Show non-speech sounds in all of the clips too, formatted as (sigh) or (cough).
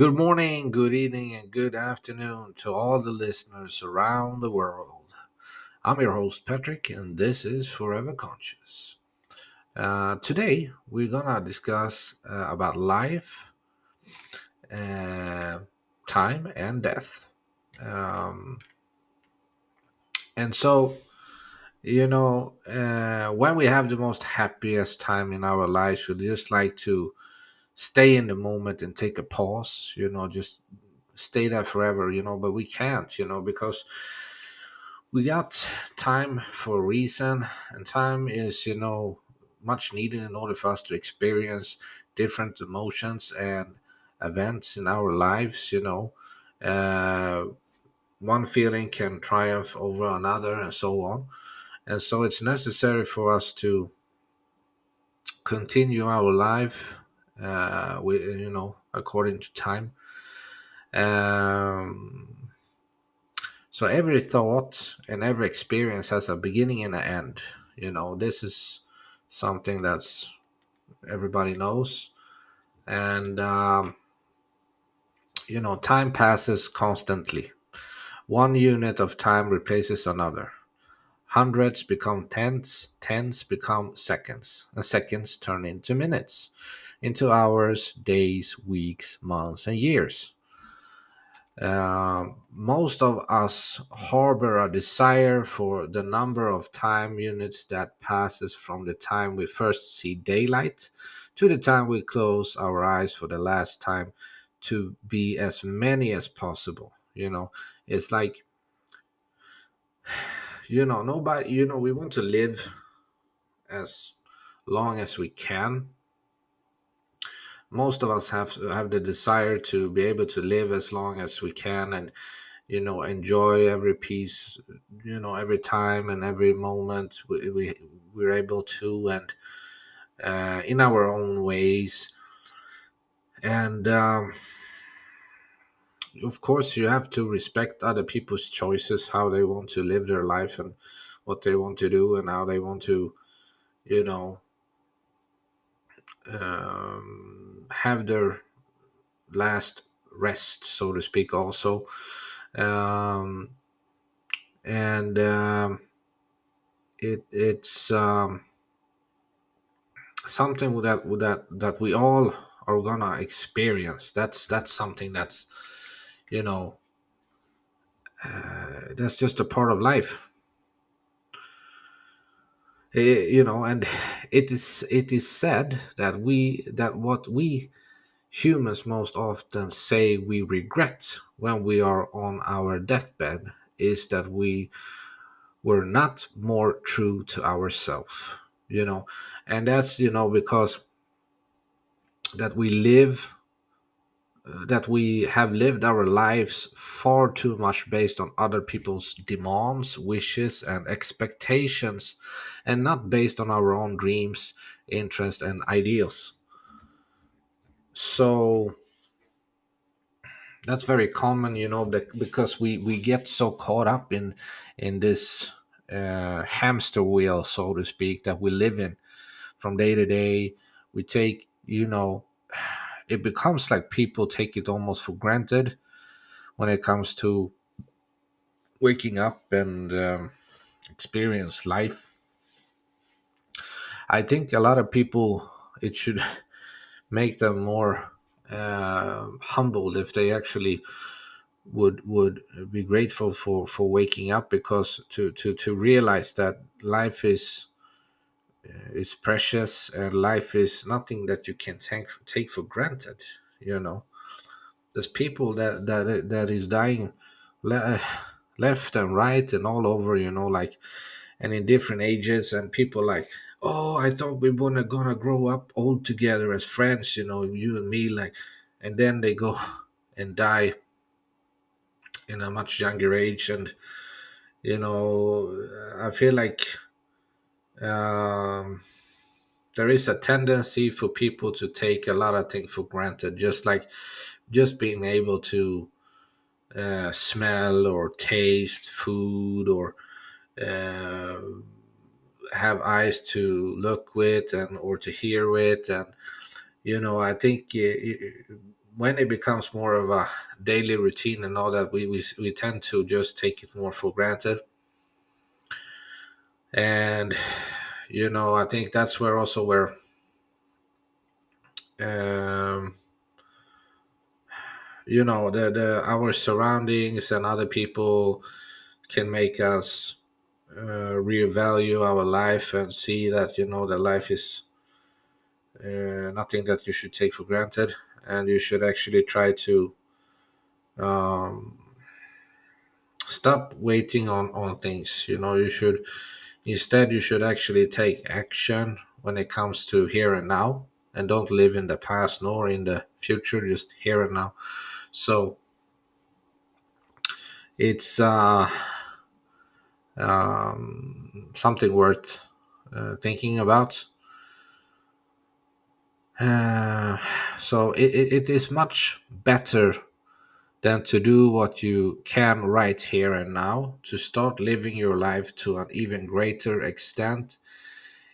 Good morning, good evening, and good afternoon to all the listeners around the world. I'm your host, Patrick, and this is Forever Conscious. Uh, today, we're gonna discuss uh, about life, uh, time, and death. Um, and so, you know, uh, when we have the most happiest time in our lives, we just like to stay in the moment and take a pause, you know, just stay there forever, you know, but we can't, you know, because we got time for a reason, and time is, you know, much needed in order for us to experience different emotions and events in our lives, you know. Uh, one feeling can triumph over another, and so on. And so it's necessary for us to continue our life, uh, with, you know, according to time. Um, so every thought and every experience has a beginning and an end. You know, this is something that's everybody knows, and um, you know, time passes constantly. One unit of time replaces another. Hundreds become tens, tens become seconds, and seconds turn into minutes, into hours, days, weeks, months, and years. Uh, most of us harbor a desire for the number of time units that passes from the time we first see daylight to the time we close our eyes for the last time to be as many as possible. You know, it's like, you know, nobody, you know, we want to live as long as we can. Most of us have have the desire to be able to live as long as we can and you know enjoy every piece you know every time and every moment we, we we're able to and uh, in our own ways. And um, of course you have to respect other people's choices how they want to live their life and what they want to do and how they want to you know um, have their last rest, so to speak, also. Um, and um, it it's um, something that that that we all are gonna experience. That's that's something that's you know uh, that's just a part of life. Eh, you know, and it is it is said that we that what we Humans most often say we regret when we are on our deathbed is that we were not more true to ourselves, you know, and that's, you know, because that we live, that we have lived our lives far too much based on other people's demands, wishes, and expectations, and not based on our own dreams, interests, and ideals. So, that's very common you know because we we get so caught up in in this uh, hamster wheel so to speak that we live in from day to day we take you know it becomes like people take it almost for granted when it comes to waking up and um, experience life. I think a lot of people it should (laughs) make them more uh, humbled if they actually would would be grateful for for waking up because to to to realize that life is Uh, is precious and life is nothing that you can take take for granted you know. There's people that that that is dying le- uh, left and right and all over you know like and in different ages and people like oh i thought we were gonna grow up old together as friends you know you and me like and then they go (laughs) and die in a much younger age and you know i feel like um, there is a tendency for people to take a lot of things for granted just like just being able to uh, smell or taste food or uh, have eyes to look with and or to hear with. And you know i think uh, when it becomes more of a daily routine and all that we, we we tend to just take it more for granted and you know i think that's where also where um you know the the our surroundings and other people can make us uh, reevaluate our life and see that you know that life is uh, nothing that you should take for granted. And you should actually try to um, stop waiting on on things. You know you should instead you should actually take action when it comes to here and now and don't live in the past nor in the future just here and now. So it's uh, um, something worth uh, thinking about. Uh, so it, it, it is much better than to do what you can right here and now, to start living your life to an even greater extent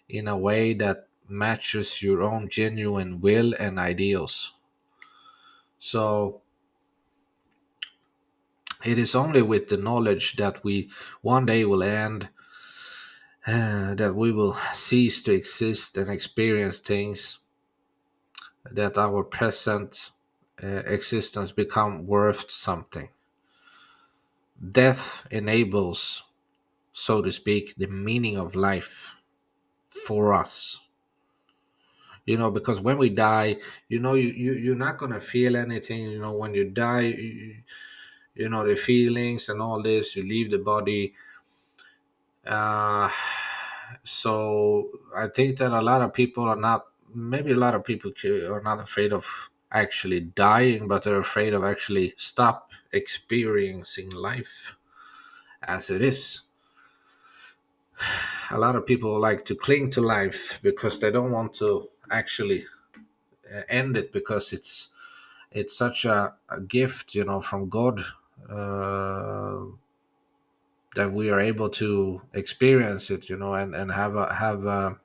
in a way that matches your own genuine will and ideals. So it is only with the knowledge that we one day will end, uh, that we will cease to exist and experience things, that our present existence become worth something. Death enables, so to speak, the meaning of life for us. You know, because when we die, you know, you, you you're not gonna feel anything. You know, when you die, you, you know the feelings and all this. You leave the body. Uh, so I think that a lot of people are not. Maybe a lot of people are not afraid of actually dying, but they're afraid of actually stop experiencing life as it is. (sighs) A lot of people like to cling to life because they don't want to actually uh, end it because it's it's such a, a gift, you know, from God uh, that we are able to experience it, you know, and and have a have a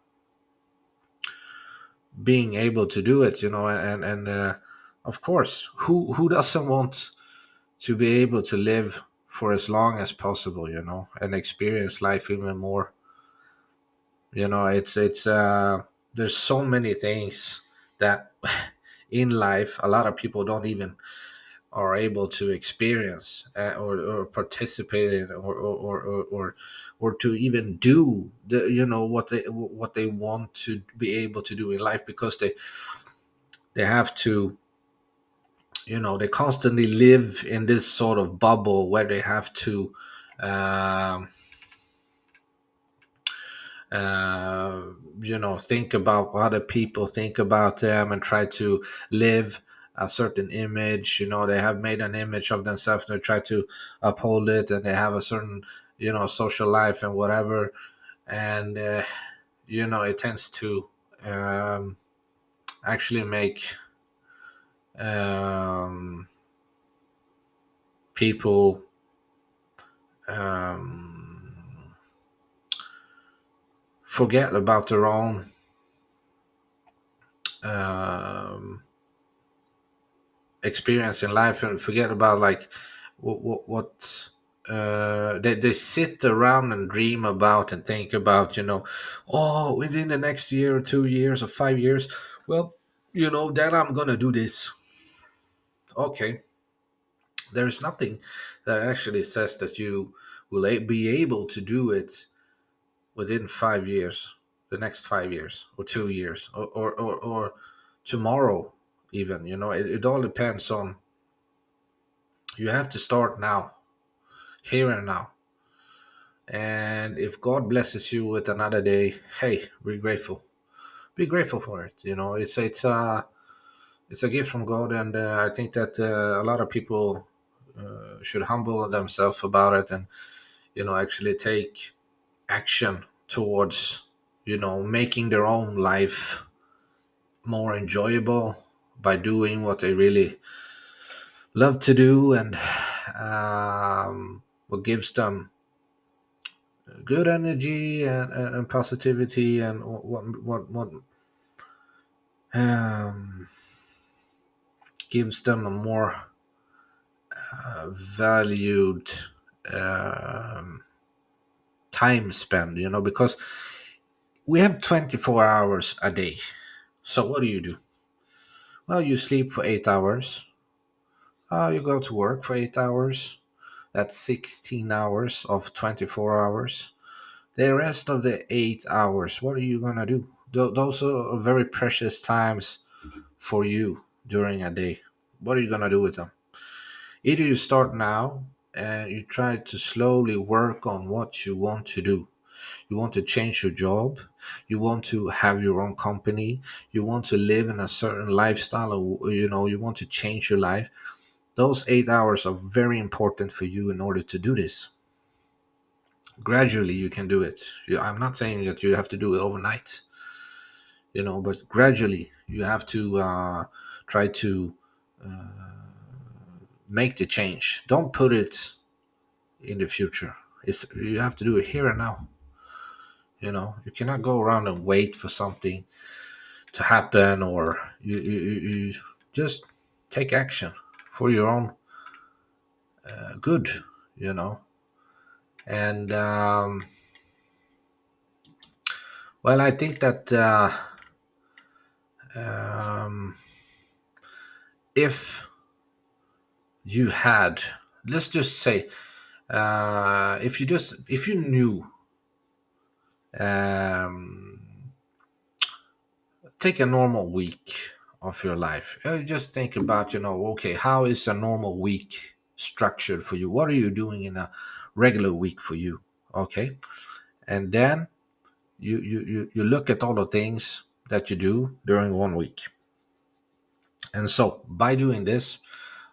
being able to do it, you know, and and uh, of course, who who doesn't want to be able to live for as long as possible, you know, and experience life even more. You know, it's it's uh, there's so many things that (laughs) in life a lot of people don't even are able to experience uh, or, or participate in or or, or or or to even do the you know what they what they want to be able to do in life because they they have to you know they constantly live in this sort of bubble where they have to um, uh, you know think about other people think about them and try to live a certain image you know they have made an image of themselves they try to uphold it and they have a certain you know social life and whatever. And uh, you know it tends to um, actually make um, people um, forget about their own um, experience in life and forget about like what what, what uh, they, they sit around and dream about and think about you know oh within the next year or two years or five years well you know then i'm gonna do this. Okay. There is nothing that actually says that you will be able to do it within five years the next five years or two years or or, or, or tomorrow even you know it, it all depends on you have to start now here and now. And if god blesses you with another day hey be grateful. Be grateful for it you know it's it's a it's a gift from god and uh, i think that uh, a lot of people uh, should humble themselves about it and you know actually take action towards you know making their own life more enjoyable by doing what they really love to do and um, what gives them good energy and, and, positivity and what what what um, gives them a more uh, valued um, time spent, you know, because we have 24 hours a day. So what do you do? Well, you sleep for eight hours. Uh, you go to work for eight hours. That's 16 hours of 24 hours. The rest of the eight hours, what are you going to do? Th- those are very precious times for you during a day. What are you going to do with them? Either you start now and you try to slowly work on what you want to do. You want to change your job. You want to have your own company. You want to live in a certain lifestyle, or you know, you want to change your life. Those eight hours are very important for you in order to do this. Gradually, you can do it. I'm not saying that you have to do it overnight, you know, but gradually you have to uh, try to uh, make the change. Don't put it in the future. It's you have to do it here and now. You know, you cannot go around and wait for something to happen, or you you, you just take action for your own uh, good. You know, and um, well, I think that uh, um, if you had, let's just say, uh, if you just if you knew um, take a normal week of your life. Just think about you know okay how is a normal week structured for you? What are you doing in a regular week for you? Okay? And then you you you, you look at all the things that you do during one week. And so by doing this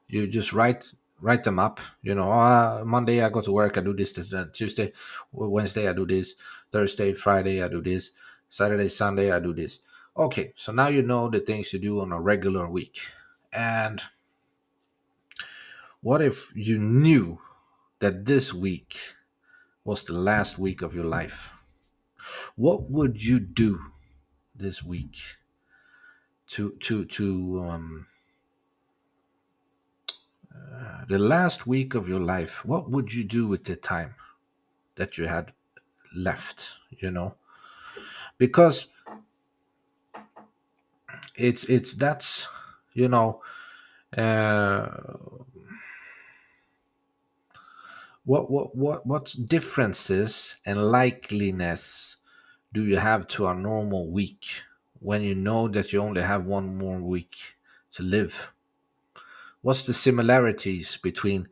you just write write them up. You know uh, monday i go to work i do this this that. Tuesday wednesday i do this thursday friday i do this. Saturday sunday i do this. Okay so now you know the things you do on a regular week. And what if you knew that this week was the last week of your life? What would you do this week to to to um uh, the last week of your life? What would you do with the time that you had left you know? Because it's it's that's you know uh what what what what differences and likeliness do you have to a normal week when you know that you only have one more week to live? What's the similarities between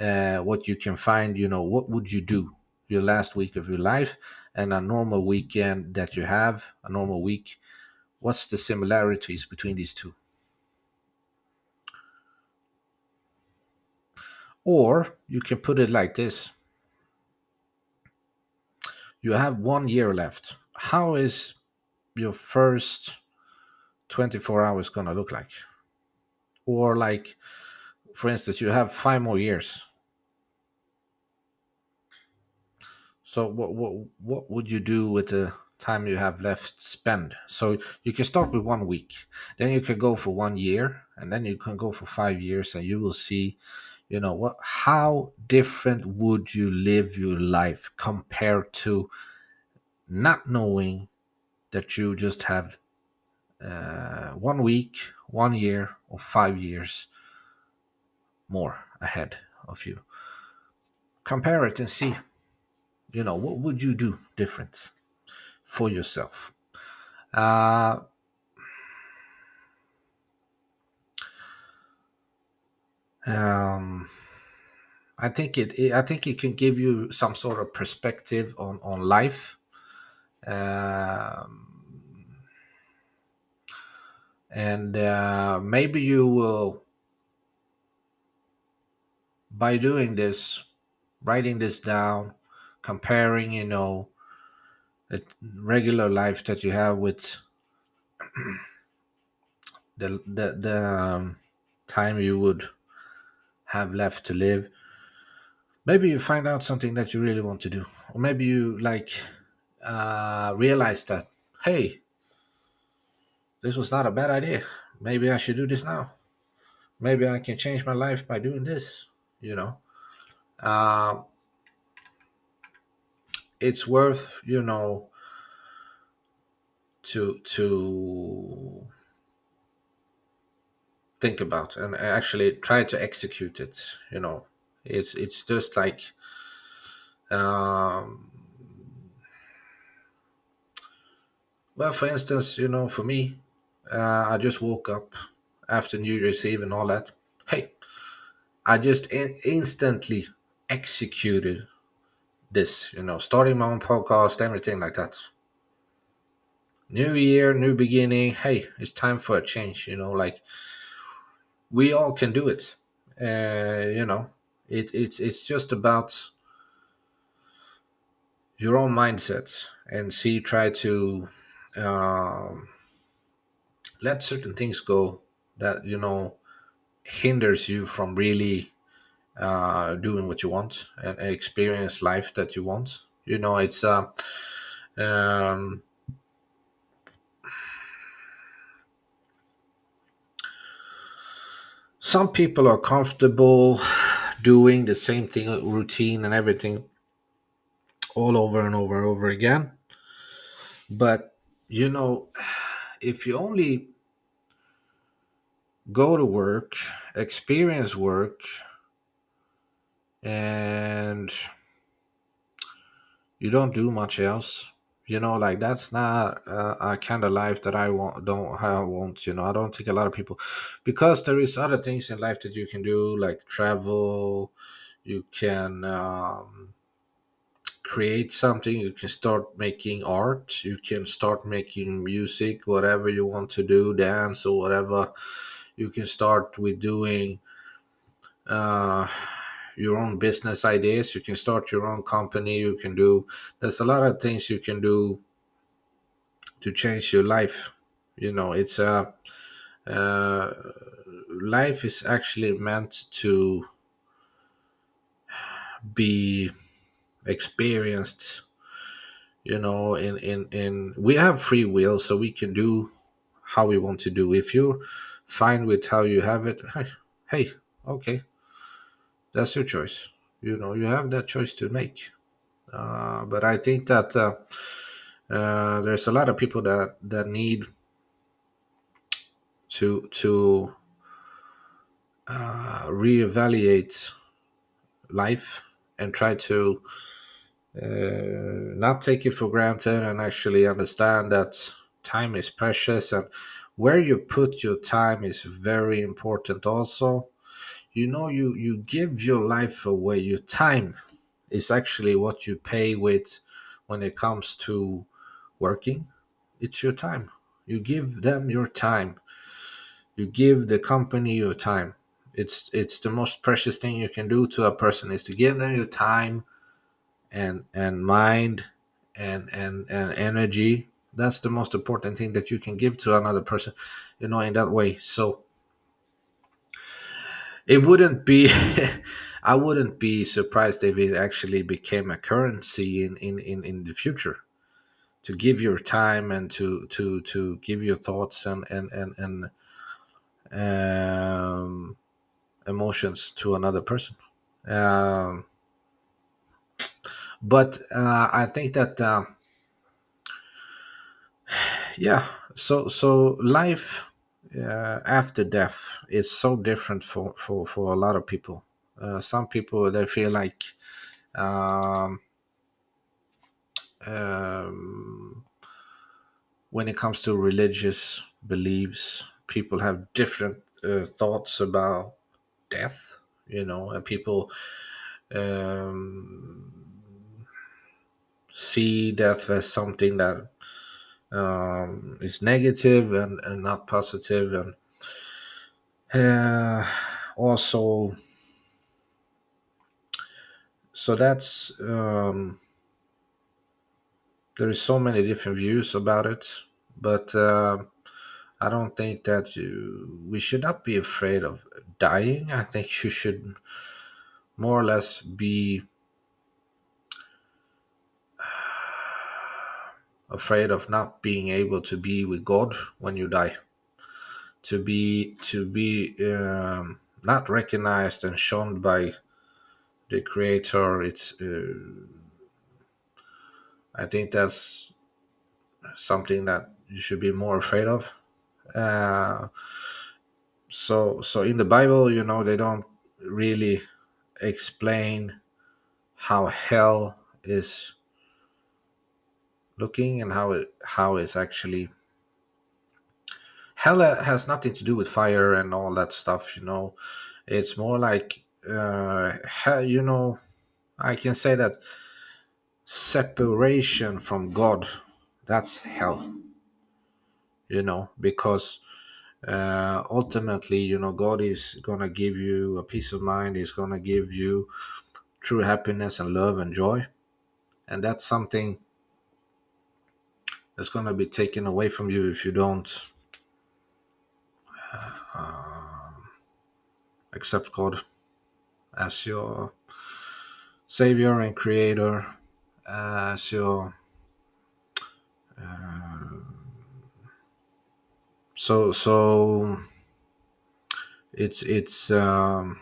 uh, what you can find you know what would you do your last week of your life and a normal weekend that you have a normal week what's the similarities between these two? Or you can put it like this. You have one year left. How is your first 24 hours going to look like? Or like for instance you have five more years so what what what would you do with the time you have left spend so you can start with one week. Then you can go for one year and then you can go for five years and you will see you know what how different would you live your life compared to not knowing that you just have uh, one week one year or five years more ahead of you? Compare it and see you know what would you do different for yourself uh, um, I think it, it. I think it can give you some sort of perspective on on life, um, and uh, maybe you will, by doing this, writing this down, comparing, you know, the regular life that you have with (clears throat) the the the um, time you would have left to live. Maybe you find out something that you really want to do, or maybe you like uh, realize that hey, this was not a bad idea. Maybe I should do this now. maybe I can change my life by doing this. You know, uh, it's worth you know to to think about and actually try to execute it. You know, it's it's just like um, well, for instance, you know, for me, uh, I just woke up after New Year's Eve and all that. Hey, I just in- instantly executed this, you know, starting my own podcast, everything like that. New year, new beginning. Hey, it's time for a change, you know, like we all can do it. Uh, you know, it, it's it's just about your own mindset and see try to um, let certain things go that you know hinders you from really uh, doing what you want and experience life that you want. You know, it's uh, um, some people are comfortable doing the same thing, routine and everything, all over and over and over again. But you know, if you only go to work, experience work, and you don't do much else. You know like that's not uh, a kind of life that i want don't i want you know. I don't think a lot of people because there is other things in life that you can do like travel you can um, create something you can start making art you can start making music whatever you want to do dance or whatever you can start with doing. Uh, your own business ideas. You can start your own company. You can do there's a lot of things you can do to change your life. You know it's a uh, uh, life is actually meant to be experienced you know in in in we have free will so we can do how we want to do. If you're fine with how you have it hey, (laughs) hey okay that's your choice. You know you have that choice to make. Uh, but i think that uh, uh, there's a lot of people that that need to to uh, reevaluate life and try to uh, not take it for granted and actually understand that time is precious and where you put your time is very important also you know you you give your life away your time is actually what you pay with when it comes to working. It's your time. You give them your time. You give the company your time. It's it's the most precious thing you can do to a person is to give them your time and and mind and and and energy. That's the most important thing that you can give to another person you know in that way. So it wouldn't be (laughs) i wouldn't be surprised if it actually became a currency in in in, in the future to give your time and to to to give your thoughts and and and and um, emotions to another person. Um, but uh, i think that uh, (sighs) yeah. So so life uh, after death is so different for for for a lot of people. Uh, some people they feel like um, um, when it comes to religious beliefs people have different uh, thoughts about death you know and people um, see death as something that um, is negative and, and not positive. And uh, also so that's um, there is so many different views about it but uh, i don't think that you, we should not be afraid of dying. I think you should more or less be afraid of not being able to be with god when you die. To be to be um, not recognized and shunned by the creator it's uh, i think that's something that you should be more afraid of. Uh, so so in the bible you know they don't really explain how hell is looking and how it how it's actually hell has nothing to do with fire and all that stuff you know. It's more like uh you know i can say that separation from god that's hell you know because uh ultimately you know god is gonna give you a peace of mind he's gonna give you true happiness and love and joy. And that's something that's gonna be taken away from you if you don't uh, accept god as your savior and creator as your uh, so so it's it's um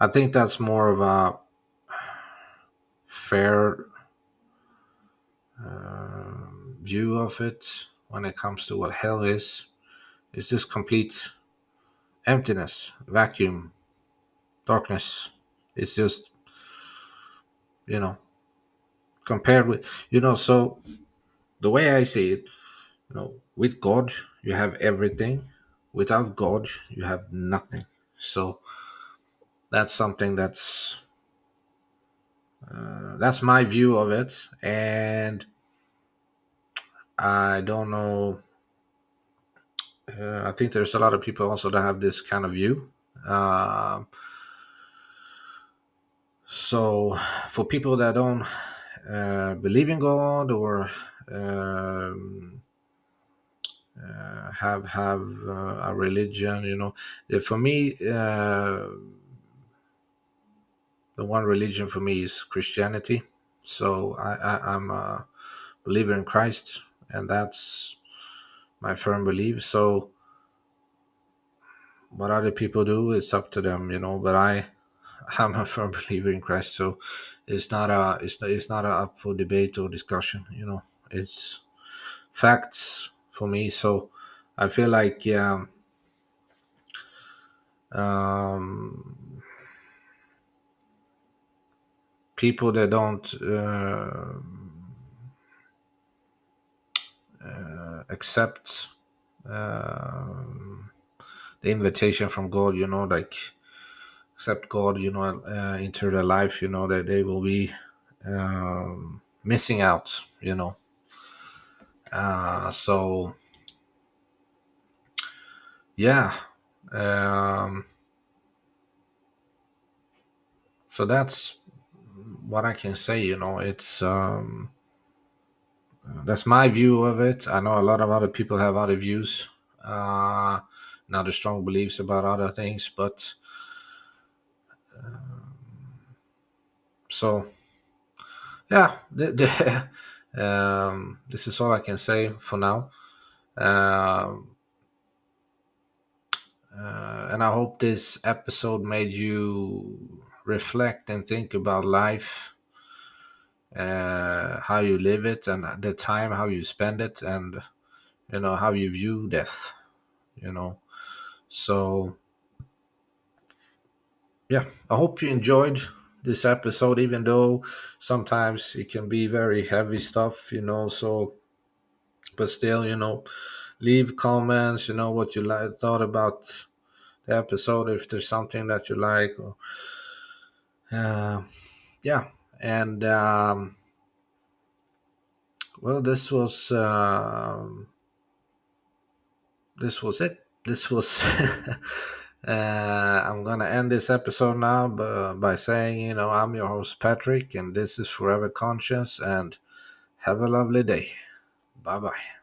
i think that's more of a fair uh, view of it when it comes to what hell is it's just complete emptiness vacuum darkness. It's just you know compared with you know so the way i see it you know with god you have everything. Without god you have nothing. So that's something that's uh, that's my view of it. And i don't know uh, i think there's a lot of people also that have this kind of view. Uh, so for people that don't uh, believe in god or um, uh, have have a religion you know for me the one religion for me is christianity. So I, i'm a believer in christ and that's my firm belief. So what other people do it's up to them you know but i (laughs) i'm a firm believer in christ. So it's not a it's, it's not a up for debate or discussion you know. It's facts for me. So i feel like um, um people that don't uh, uh, accept um the invitation from god you know like accept god you know uh, into their life you know that they will be um, missing out you know. Uh, so yeah um, so that's what i can say you know it's um, that's my view of it. I know a lot of other people have other views uh, and other strong beliefs about other things but so yeah (laughs) the, the, um, this is all i can say for now. Um, uh, and i hope this episode made you reflect and think about life uh, how you live it and the time how you spend it and you know how you view death you know. So yeah i hope you enjoyed this episode even though sometimes it can be very heavy stuff you know so but still you know leave comments you know what you like thought about the episode if there's something that you like or uh, yeah and um, well this was um, this was it. This was (laughs) uh, i'm gonna end this episode now by, by saying you know i'm your host patrick and this is forever conscious and have a lovely day. Bye bye